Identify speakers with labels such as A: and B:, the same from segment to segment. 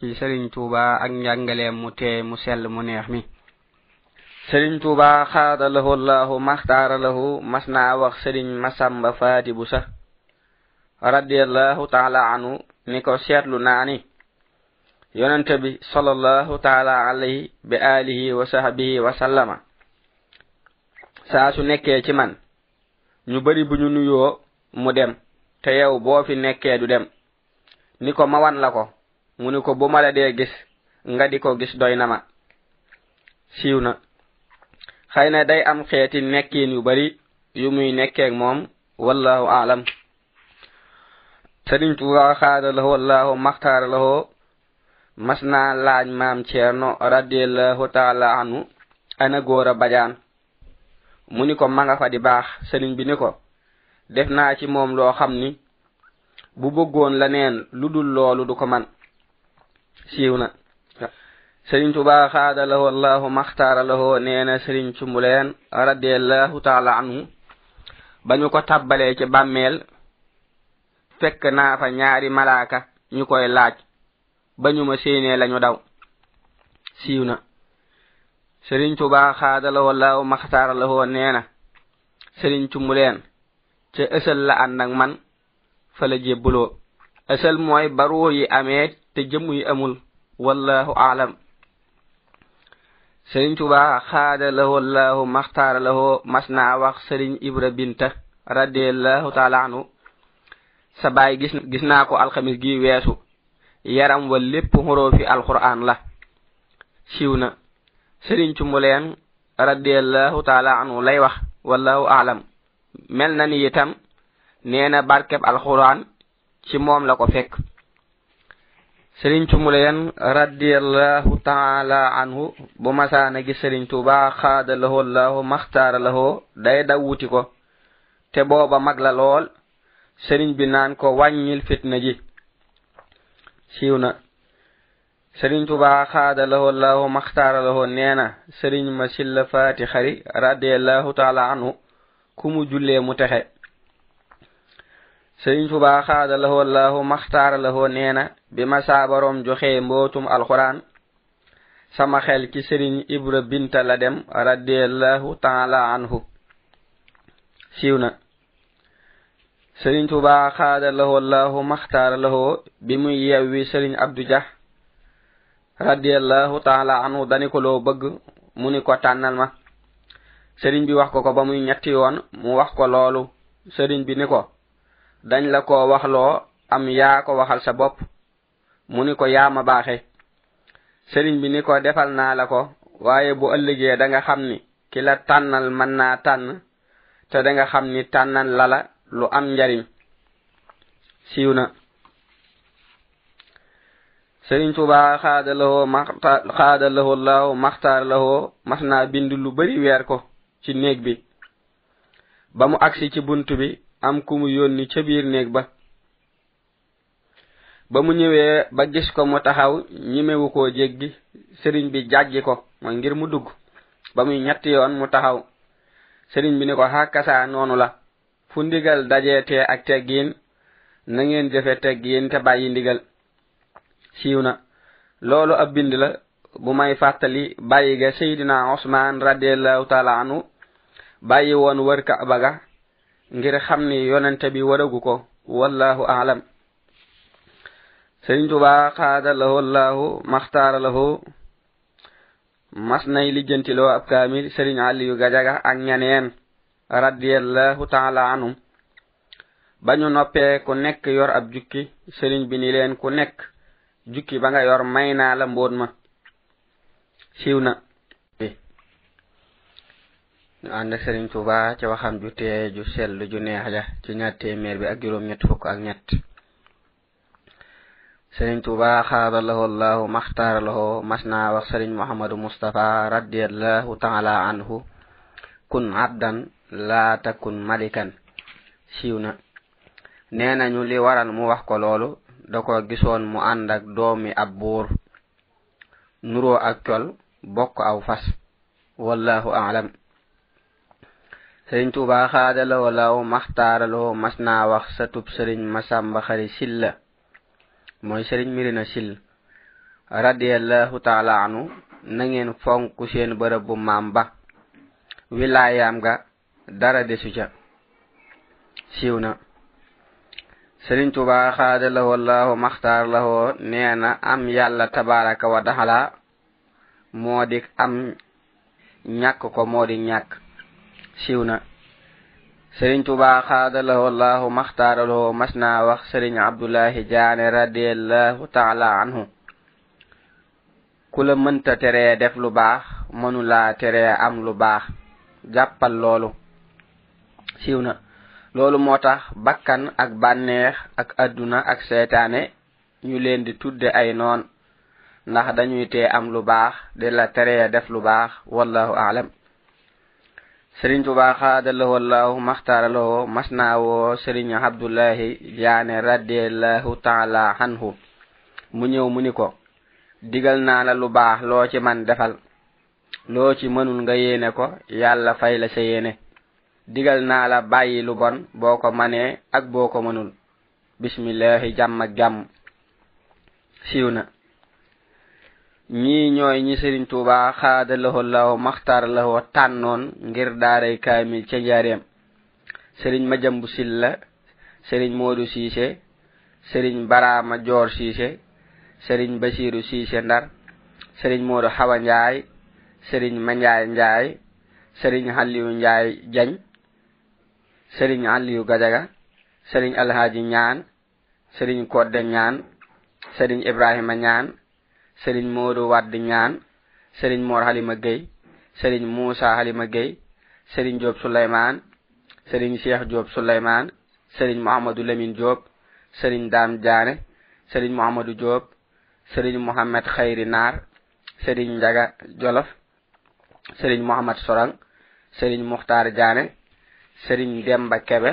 A: ci sëriñ tuuba ak njàngaleem mu tee mu sell mu neex mi sëriñ tuuba xaada lahu allahu maxtaara lahu mas naa wax sëriñ masamba faati bu sa radiallahu taala anu ni ko seetlu naa ni yonente bi salallahu taala alayhi bi alihi wa sahbihi wa sallama saa su nekkee ci man ñu bari bu ñu nuyoo mu dem te yow boo fi nekkee du dem ni ko ma wan la ko mu ni ko bu ma la dee gis nga di ko gis doy na ma siiw na xëy na day am xeeti nekkiin yu bari yu muy nekkeeg moom wallahu alam sëriñ tuuba xaada la wallahu maxtaar la hoo mas naa laaj maam ceerno radiallahu taala anu ana góor a bajaan mu ni ko ma nga fa di baax sëriñ bi ni ko def naa ci moom loo xam ni bu bëggoon la neen lu dul loolu du ko man siiw na sëriñ Tuubaa xaada lahoo allahu maxtaara lahoo nee na sëriñ cumbuleen radiallahu taala anhu ba ñu ko tàbbalee ci bàmmeel fekk naa fa ñaari malaaka ñu koy laaj ba ñu ma séenee lañu daw siiw na sëriñ Tuubaa xaada lahoo allahu maxtaara lahoo nee na sëriñ cumbuleen ca ësal la ànd ak man fa la jébbuloo ësal mooy ba ruu yi amee te jëmm yi amul wallahu aalam sëriñ tuba xaada lahoo laahu maxtaara lahoo mas naa wax sëriñ ibra binta radiallahu taala anu sa baay gis gis naa ko alxamis gi weesu yaram wa lépp xuroo fi alquran la siiw na sëriñ cumbuleen radiallahu taala anu lay wax wallahu aalam mel na ni itam nee na barkeb alxuraan ci moom la ko fekk sëriñ cumuleen radiallahu taala anhu bu masaana gis sëriñ tuuba xaada lahoo lahu maxtaara lahoo day daw wuti ko te booba mag la lool sëriñ bi naan ko wàññil fitna ji siiw na sëriñ Tuubaa xaada lahoo laahu maxtaara lahoo nee na sëriñ ma silla faati xari radiallahu taala anhu ku mu jullee mu texe sëriñ Tuubaa xaada lahoo laahu maxtaara lahoo nee na bi ma saabaroom joxee mbootum alxuraan sama xel ci sëriñ Ibra Binta la dem radiallahu taala anhu siiw na sëriñ Tuubaa xaada lahoo laahu maxtaara lahoo bi muy yewwi sëriñ Abdu Jah radiyallahu taala anhu dani ko loo bëgg mu ni ko tànnal ma sëriñ bi wax ko ko ba muy ñetti yoon mu wax ko loolu sëriñ bi ni ko dañ la ko waxloo am yaa ko waxal sa bopp mu ni ko yaa ma baaxe sëriñ bi ni ko defal naa la ko waaye bu ëllëgee da nga xam ni ki la tànnal mën naa tànn te da nga xam ni tànnal lala lu am njariñ siiw na sëriñ tuba xaada lahoo maxta xaada lahoo laaw maxtaar lahoo mas naa bind lu bari weer ko ci néeg bi ba mu agsi ci bunt bi am ku mu yónni ca biir néeg ba ba mu ñëwee ba gis ko mu taxaw ñimewu koo jéggi sëriñ bi jàggi ko mooy ngir mu dugg ba muy ñetti yoon mu taxaw sëriñ bi ni ko xàkkasa noonu la fu ndigal dajee tee ak teggiin na ngeen jëfe teggiin te bàyyi ndigal siiw na loolu ab bind la bu may fàttali bàyyi ga seydina osmaan radiallahu taala anu bàyyi woon wër ka baga ngir xam ni yonente bi waragu ko wallahu aalam sëriñ tubaa xaada lahu allahu maxtaara lahu mas nay lijjantiloo ab kaamil sëriñ aliyu gajaga ak ñaneen radiyallahu taala anhum ba ñu noppee ku nekk yor ab jukki sëriñ bi ni leen ku nekk jukki ba nga yor may naa la mbóot ma siiw na ñu ànd ak Sëriñ Tuuba ca waxam ju tee ju sell ju neex ja ci ñaar téeméer bi ak juróom ñett fukk ak ñett Sëriñ Tuuba xaada lahu allahu maxtaara lahu mas naa wax Sëriñ Muhammadu Mustafa radiallahu taala anhu kun abdan laa takun malikan siiw na nee nañu li waral mu wax ko loolu da ko gisoon mu ànd ak doomi ab buur nuroo ak col bokk aw fas wallahu alam sëriñ tuuba xaada lawo law maxtaaraloo mas naa wax sa tub sëriñ masamba xari silla mooy sëriñ mirina sill radiallahu taala anu na ngeen fonk seen bërëb bu maam ba wilaayam ga dara desu ca siiw na sëriñ tubaa xaada lahoo laahu maxtaar lahoo nee na am yàlla tabaraka wa taxala moo di am ñàkk ko moo di ñàkk siiw na sëriñ tubaa xaada lahoo laahu maxtaar lahoo mas naa wax sëriñ abdullahi jaane radiallahu taala anhu ku la mënta teree def lu baax mënu laa teree am lu baax jàppal loolu siiw na loolu moo tax bakkan ak bànneex ak àdduna ak seetaane ñu leen di tudde ay noon ndax dañuy tee am lu baax di la teree def lu baax wallahu aalam sëriñ Tuubaa xaadalawoo allahu maxtaaralawoo mas naa woo sëriñ Abdullahi Jaane radiallahu taala anhu mu ñëw mu ni ko digal naa la lu baax loo ci man defal loo ci mënul nga yéene ko yàlla fay la sa yéene digal naa la bàyyi lu bon boo ko manee ak boo ko mënul bismillahi jàmm ak jàmm siiw na ñii ñooy ñi sëriñ tuuba xaada laxoo law maxtaar laxoo tànnoon ngir daaray kaamil ca njaareem sëriñ majambu silla sëriñ moodu siise sëriñ baraama joor siise sëriñ basiiru siise ndar sëriñ moodu xawa njaay sëriñ manjaay njaay sëriñ xalliyu njaay jañ sëriñ xalliyu gajaga sëriñ alhaaji ñaan sëriñ kodde ñaan sëriñ ibrahima ñaan sëriñ moodu wadd ñaan sëriñ moor halima gey sëriñ muusa halima gey sëriñ joob suleymaan sëriñ cheikh joob suleymaan sëriñ mohamadu lamin joob sëriñ daam jaane sëriñ mohamadu joob sëriñ mohammed xayri naar sëriñ njaga jolof sëriñ Mohamad Sorang sëriñ Muxtaar Jaane sëriñ Demba Kebe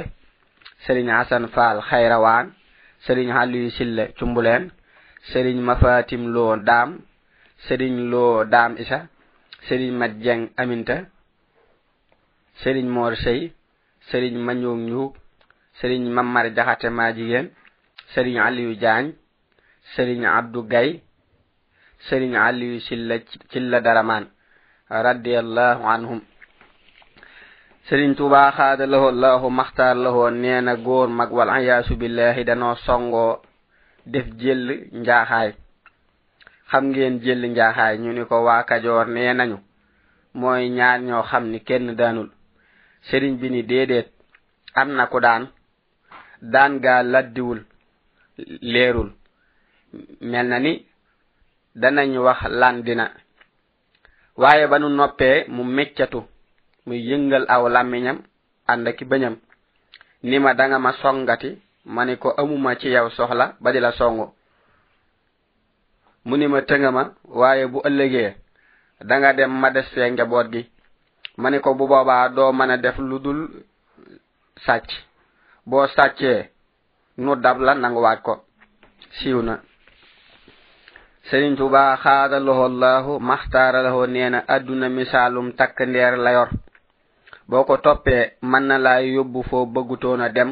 A: sëriñ Hasan Faal Xayrawaan sëriñ Aliyu Silla Cumbuleen sëriñ Mafatim Loo Daam sëriñ Loo Daam Isa sëriñ Mat Jeng Aminta sëriñ Moor Sey sëriñ Mañoog Ñuub sëriñ Mamar Jaxate Maa Jigéen sëriñ Aliyu Jaañ sëriñ Abdu Gay sëriñ Aliyu Silla ci la daramaan radiallahu anhum sëriñ Tuubaa xaada lahoo laahu maxtaar lahoo nee na góor mag wal ayaasu billahi danoo songoo def jëll njaaxaay xam ngeen jëll njaaxaay ñu ni ko waa Kajoor nee nañu mooy ñaar ñoo xam ni kenn daanul sëriñ bi ni déedéet am na ku daan daan gaa laddiwul leerul mel na ni danañ wax lan dina waaye ba nu noppee mu meccatu muy yëngal aw làmmiñam ànd aki bëñam ni ma danga ma songati ma ni ko amuma ci yow soxla ba di la songu mu ni ma tënga ma waaye bu ëllëgee da nga dem ma des fee njaboot gi ma ni ko bu boobaa doo mën a def lu dul sàcc boo sàccee nu dab la nanguwaat ko siiw na sëriñ tuba xaada loxo laahu maxtaara loxo nee na àdduna misaalum takk ndeer la yor boo ko toppee mën na laa yóbbu foo bëggutoon a dem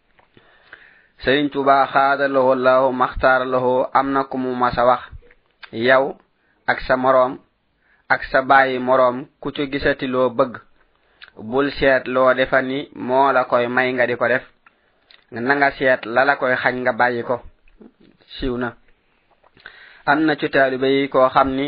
A: sëriñ tuuba xaada loxo laahu maxtaara loxo am na ku mu masa wax yow ak sa moroom ak sa bàyyi moroom ku ci gisati loo bëgg bul seet loo defa ni moo la koy may nga di ko def na nga seet la la koy xañ nga bàyyi ko siiw na am na ci taalibe yi koo xam ni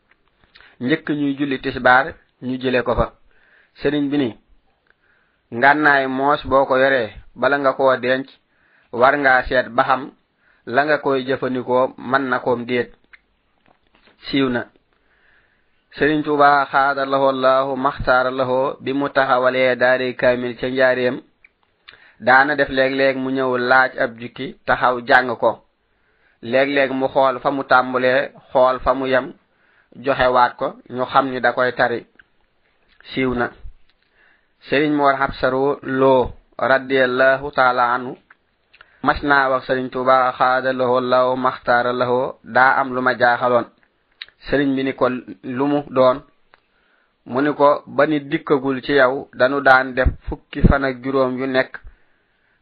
A: njëkk ñuy julli tisbaar ñu jële ko fa sëriñ bi ni ngànnaay moos boo ko yoree bala nga koo denc war ngaa seet ba xam la nga koy jëfandikoo mën na koom déet siiw na sëriñ tuuba xaada lahoo laahu maxtaara lahoo bi mu taxawalee daari kaamil ca njaareem daana def léeg-léeg mu ñëw laaj ab jukki taxaw jàng ko léeg-léeg mu xool fa mu tàmbalee xool fa mu yem joxewaat ko ñu xam ni da koy tari siiw na sëriñ moor xabsaru loo radiallahu taala anhu mas naa wax sëriñ tuuba xaada lahu law maxtaara lahu daa am lu ma jaaxaloon sëriñ bi ni ko lu mu doon mu ni ko ba ni dikkagul ci yow danu daan def fukki fan ak juróom yu nekk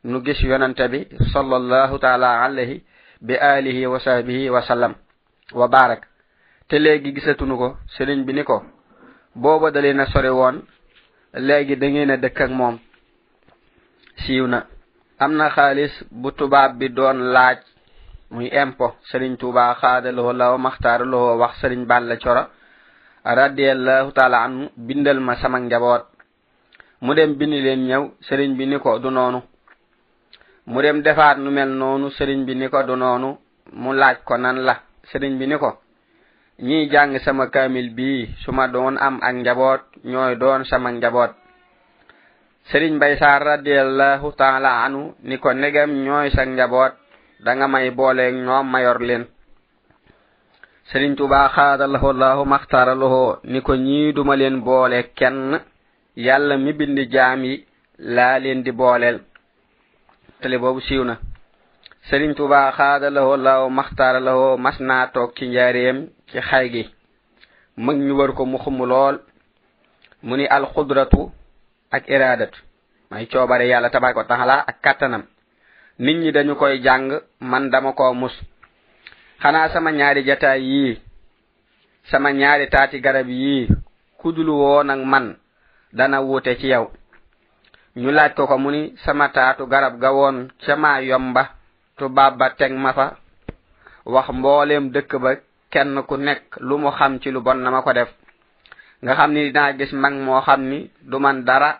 A: nu gis yonante bi sallallahu taala alayhi bi alihi wa sahbihi wa sallam wa barak te léegi gisatunu ko sëriñ bi ni ko booba da leen a sori woon léegi da ngeen a dëkk ak moom siiw na am na xaalis bu tubaab bi doon laaj muy impo sëriñ tuuba xaada loxo law maxtaar loxo wax sëriñ ban la coro radiallahu taala anu bindal ma sama njaboot mu dem bind leen ñëw sëriñ bi ni ko du noonu mu dem defaat nu mel noonu sëriñ bi ni ko du noonu mu laaj ko nan la sëriñ bi ni ko ñiy jàng sama kaamil bii su ma doon am ak njaboot ñooy doon sama njaboot sëriñ mbay saar radiallahu taala anu ni ko negam ñooy sa njaboot da nga may booleeg ñoom mayor leen Sëriñ Tuubaa xaadalahoo laahu maxtaaralahoo ni ko ñii duma leen boole kenn yàlla mi bind jaam yi laa leen di booleel tele boobu siiw na Sëriñ Tuubaa xaadalahoo laahu maxtaaralahoo mas naa toog ci njaareem ci xay gi mag ñu war ko mu xumb lool mu ni alxudratu ak iraadatu may coobare yàlla tabaaraka wa taala ak kàttanam nit ñi dañu koy jàng man dama ko mus xanaa sama ñaari jataay yii sama ñaari taati garab yii kudul woon ak man dana wuute ci yow ñu laaj ko ko mu ni sama taatu garab ga woon ca maa yomba tubaab ba teg ma fa wax mbooleem dëkk ba kenn ku nekk lu mu xam ci lu bon na ma ko def nga xam ni dinaa gis mag moo xam ni du man dara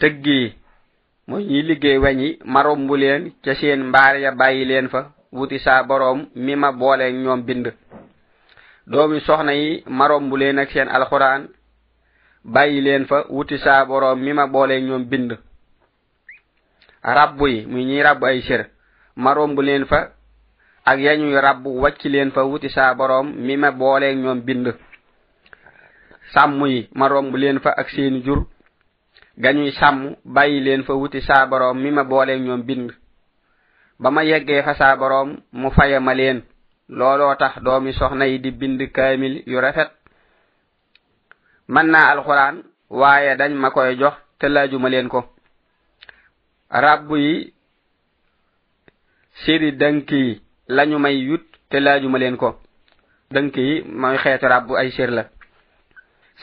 A: tëgg yi mooy ñiy liggéey weñ yi ma romb leen ca seen mbaar ya bàyyi leen fa wuti saa boroom mi ma boole ñoom bind doomi soxna yi ma romb leen ak seen alxuraan bàyyi leen fa wuti saa boroom mi ma boole ñoom bind ràbbu yi muy ñiy ràbbu ay sér ma romb leen fa ak yañuy ràbbu wàcc leen fa wuti saa boroom mi ma booleeg ñoom bind sàmm yi ma romb leen fa ak seeni jur gañuy sàmm bàyyi leen fa wuti saa boroom mi ma booleeg ñoom bind ba ma yeggee fa saa boroom mu faya ma leen looloo tax doomi soxna yi di bind kaamil yu rafet man naa alxuraan waaye dañ ma koy jox te laajuma leen ko ràbb yi siri dënk yi lañu may yut te laajuma leen ko dënk yi mooy xeetu ràbb ay sér la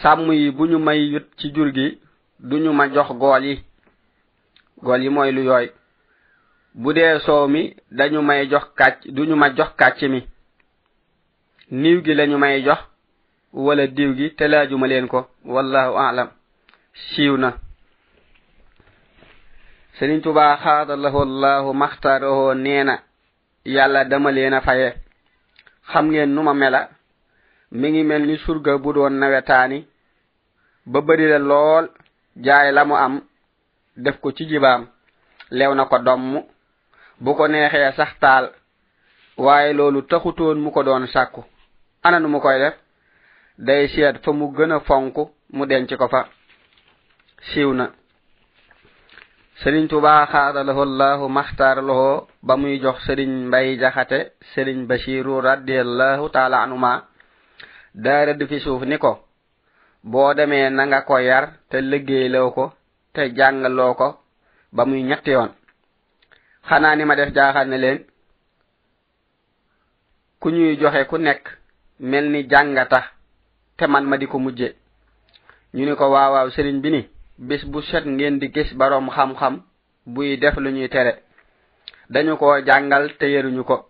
A: sàmm yi bu ñu may yut ci jur gi duñu ma jox gool yi gool yi mooy lu yooy bu dee soow mi dañu may jox kàcc duñu ma jox kàcc mi niiw gi lañu may jox wala diw gi te laajuma leen ko wallahu alam siiw na sëriñ tubaa xaadalahu allahu maxtaaroo nee na yàlla dama leen a faye xam ngeen nu ma mela mi ngi mel ni surga bu doon nawetaani ba bari la lool jaay la mu am def ko ci jibaam leew na ko domm bu ko neexee sax taal waaye loolu taxutoon mu ko doon sàkku ana nu mu koy def day seet fa mu gën a fonk mu denc ko fa siiw na sëriñ tubaa xaaralahu allahu maxtaaralahoo ba muy jox sëriñ mbay jaxate sëriñ bashiru radiallahu taala anuma daara di fi suuf ni ko boo demee na nga ko yar te liggéeyloo ko te jàngaloo ko ba muy ñetti yoon xanaa ni ma def jaaxal ne leen ku ñuy joxe ku nekk mel ni jànga tax te man ma di ko mujje ñu ni ko waawaaw sëriñ bi ni bis bu set ngeen di gis baroom xam-xam buy def lu ñuy tere dañu ko jàngal te yeruñu ko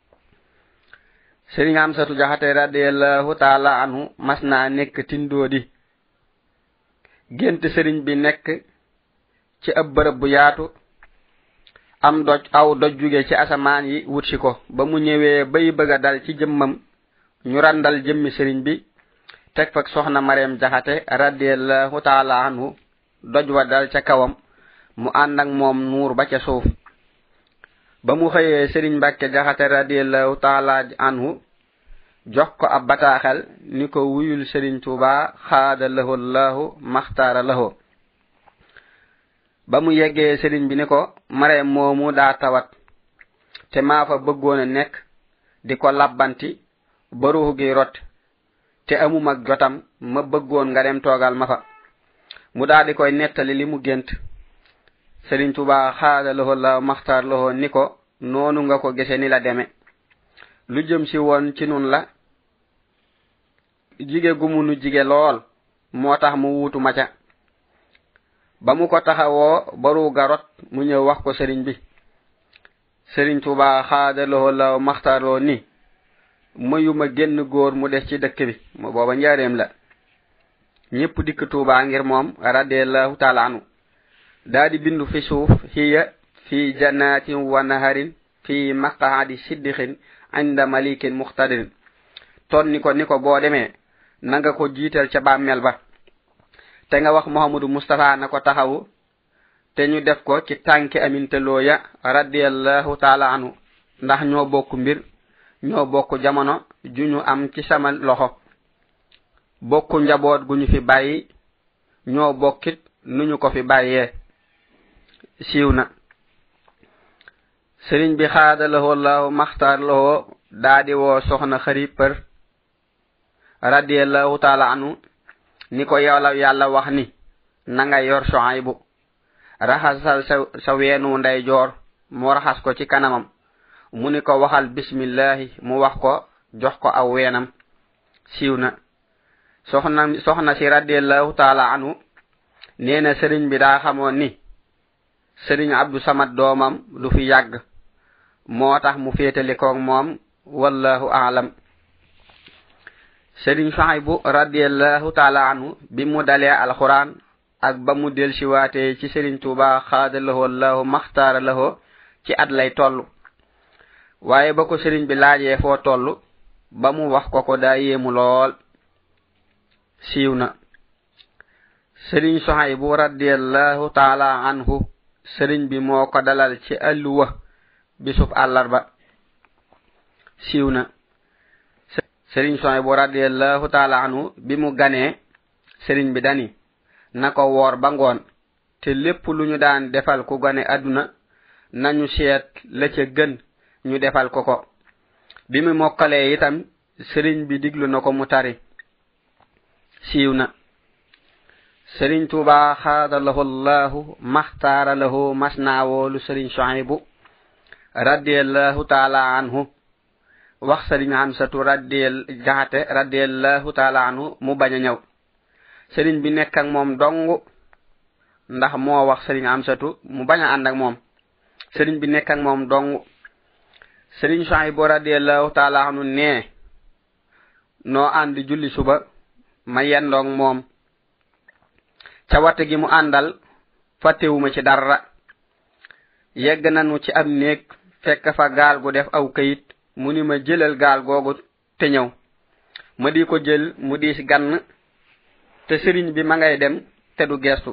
A: sëriñ Amsatu Jaxate radiyallahu taala anhu mas naa nekk tindoodi gént sëriñ bi nekk ci ab bërëb bu yaatu am doj aw doj jóge ci asamaan yi wut si ko ba mu ñëwee bay bëgg a dal ci jëmmam ñu randal jëmmi sëriñ bi teg fak soxna Mareem Jaxate radiyallahu taala anhu doj wa dal ca kawam mu ànd ak moom nuur ba ca suuf ba mu xëyee sëriñ mbàkke jaxate radiallahu taala anhu jox ko ab bataaxel ni ko wuyul sëriñ tuuba xaada lahu llahu maxtaara lahu ba mu yeggee sëriñ bi ni ko mare moomu daa tawat te maa fa bëggoon a nekk di ko labbanti ba ruux gi rot te amuma ak jotam ma bëggoon nga dem toogal ma fa mu daal di koy nettali li mu gént sëriñ tuba xaada loxo la maxtaar loxo ni ko noonu nga ko gese ni la deme lu jëm si woon ci nun la jige gu mu nu jige lool moo tax mu wuutu ma ca ba mu ko taxawoo baru garot mu ñëw wax ko sëriñ bi sëriñ tuuba xaada loxo la maxtaaroo ni mayuma génn góor mu des ci dëkk bi mo booba njaareem la ñépp dikk tuuba ngir moom radiallahu taala anu daa di bindu fi suuf hiya fi jannatin wa naharin fi maqaadi siddixin inda malikin muxtadirin ton ni ko ni ko boo demee na nga ko jiital ca bàmmeel ba te nga wax mohamadou moustapha na ko taxawu te ñu def ko ci tànki aminte looya radiallahu taala anhu ndax ñoo bokk mbir ñoo bokk jamono ju ñu am ci sama loxo bokk njaboot gu ñu fi bàyyi ñoo bokkit nu ñu ko fi bàyyee siiw na sëriñ bi xaada lahoo laahu maxtaar lahoo daa di woo soxna xari për radiyallahu taala anu ni ko yàlla yàlla wax ni na nga yor soaybu raxasal sa sa weenu nday joor mu raxas ko ci kanamam mu ni ko waxal bismillahi mu wax ko jox ko aw weenam siiw na soxna soxna si radiyallahu taala anu nee na sëriñ bi daa xamoon ni sëriñ abdu samad doomam du fi yàgg moo tax mu féetalikoog moom wallahu aalam sëriñ soxaybu radiallahu taala anhu bi mu dalee alxuraan ak ba mu del siwaatee ci sëriñ tuuba xaada lahoo lahu maxtaara lahoo ci at lay toll waaye ba ko sëriñ bi laajee foo toll ba mu wax ko ko daa yéemu lool siiw na sëriñ sohaybu radiallahu taala anhu sëriñ bi moo ko dalal ci alluwa bisub àllarba siiw na sëriñ sohaybu radiallahu taala anhu bi mu ganee sëriñ bi dani na ko woor ba ngoon te lépp lu ñu daan defal ku gane àdduna nañu seet la ca gën ñu defal ko ko bi mu mokkalee itam sëriñ bi diglu na ko mu tari siiw na sëriñ tuuba xaada lahu allahu maxtaara lahu mas naa woolu sëriñ sohaybu radiallahu taala anhu wax sëriñ xamsatu radial jaxate radiallahu taala anhu mu bañ a ñëw sëriñ bi nekk ak moom dong ndax moo wax sëriñ xamsatu mu bañ a ànd ak moom sëriñ bi nekk ak moom dong sëriñ Suhaybu radiyallahu taala anu nee noo ànd julli suba ma yendoog moom ca watt gi mu àndal fàttewuma ci dara yegg nanu ci ab néeg fekk fa gaal gu def aw kayit mu ni ma jëlal gaal googu te ñëw ma di ko jël mu diis gann te sëriñ bi ma ngay dem te du geestu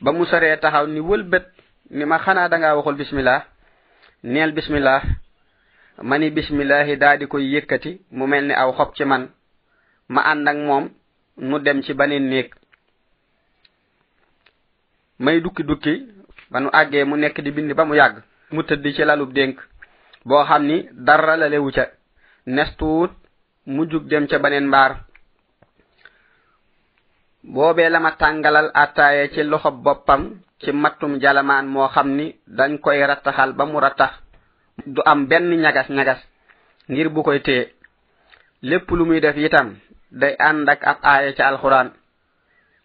A: ba mu soree taxaw ni wëlbët ni ma xanaa da ngaa waxul bismillah neel bismillah ma ni bismillahi daa di koy yëkkati mu mel ni aw xob ci man ma ànd ak moom nu dem ci baneen néeg may dukki dukki ba nu àggee mu nekk di bind ba mu yàgg mu tëdd ci lalub dénk boo xam ni dara la lewu ca nestuut mu jug dem ca beneen mbaar boobee la ma tàngalal attaaye ci loxo boppam ci mattum jalamaan moo xam ni dañ koy rattaxal ba mu rattax du am benn ñagas ñagas ngir bu koy téye lépp lu muy def itam day ànd ak ab aaya ci alxuraan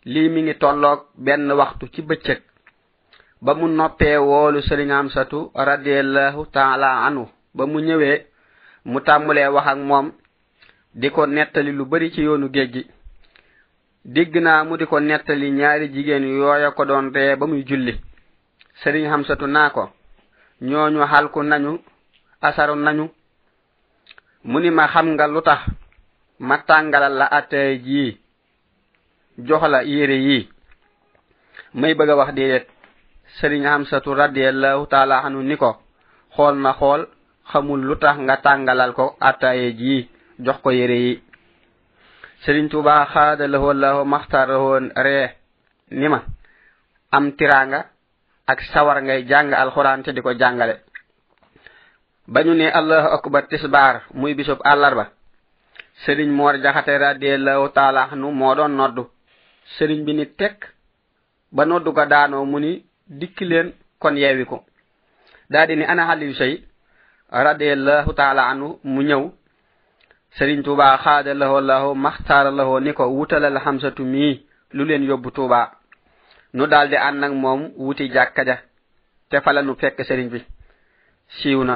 A: lii mi ngi tolloog benn waxtu ci bëccëg ba mu noppee woolu sëriñ amsatu radiallahu taala anu ba mu ñëwee mu tàmmulee wax ak moom di ko nettali lu bari ci yoonu géej gi dégg naa mu di ko nettali ñaari jigéen yooya ko doon ree ba muy julli sëriñ xamsatu naa ko ñooñu xalku nañu asaru nañu mu ni ma xam nga lu tax ma tàngalal la attey jii jox la yére yii may bëgg a wax déedéet sëriñ Hamsatu radiyallahu taala anu ni ko xool na xool xamul lu tax nga tàngalal ko attaaye ji jox ko yére yi sëriñ Tuubaa xaada lahoo lahoo maxtaar ree ni ma am tiraanga ak sawar ngay jàng alxuraan te di ko jàngale ba ñu ne allahu akbar tisbaar muy bisub àllarba sëriñ moor jaxate radiallahu taala nu moo doon noddu sëriñ bi ni tekk ba noddu ko daanoo mu ni dikki leen kon yeewi ko daa di ni ana xaliyu say radiallahu taala anu mu ñëw sëriñ tuuba xaada lahoo lahoo maxtaara lahoo ni ko wutalal xamsatu mii lu leen yóbbu tuuba nu daldi ànd ak moom wuti jàkka ja te fa la nu fekk sëriñ bi siiw na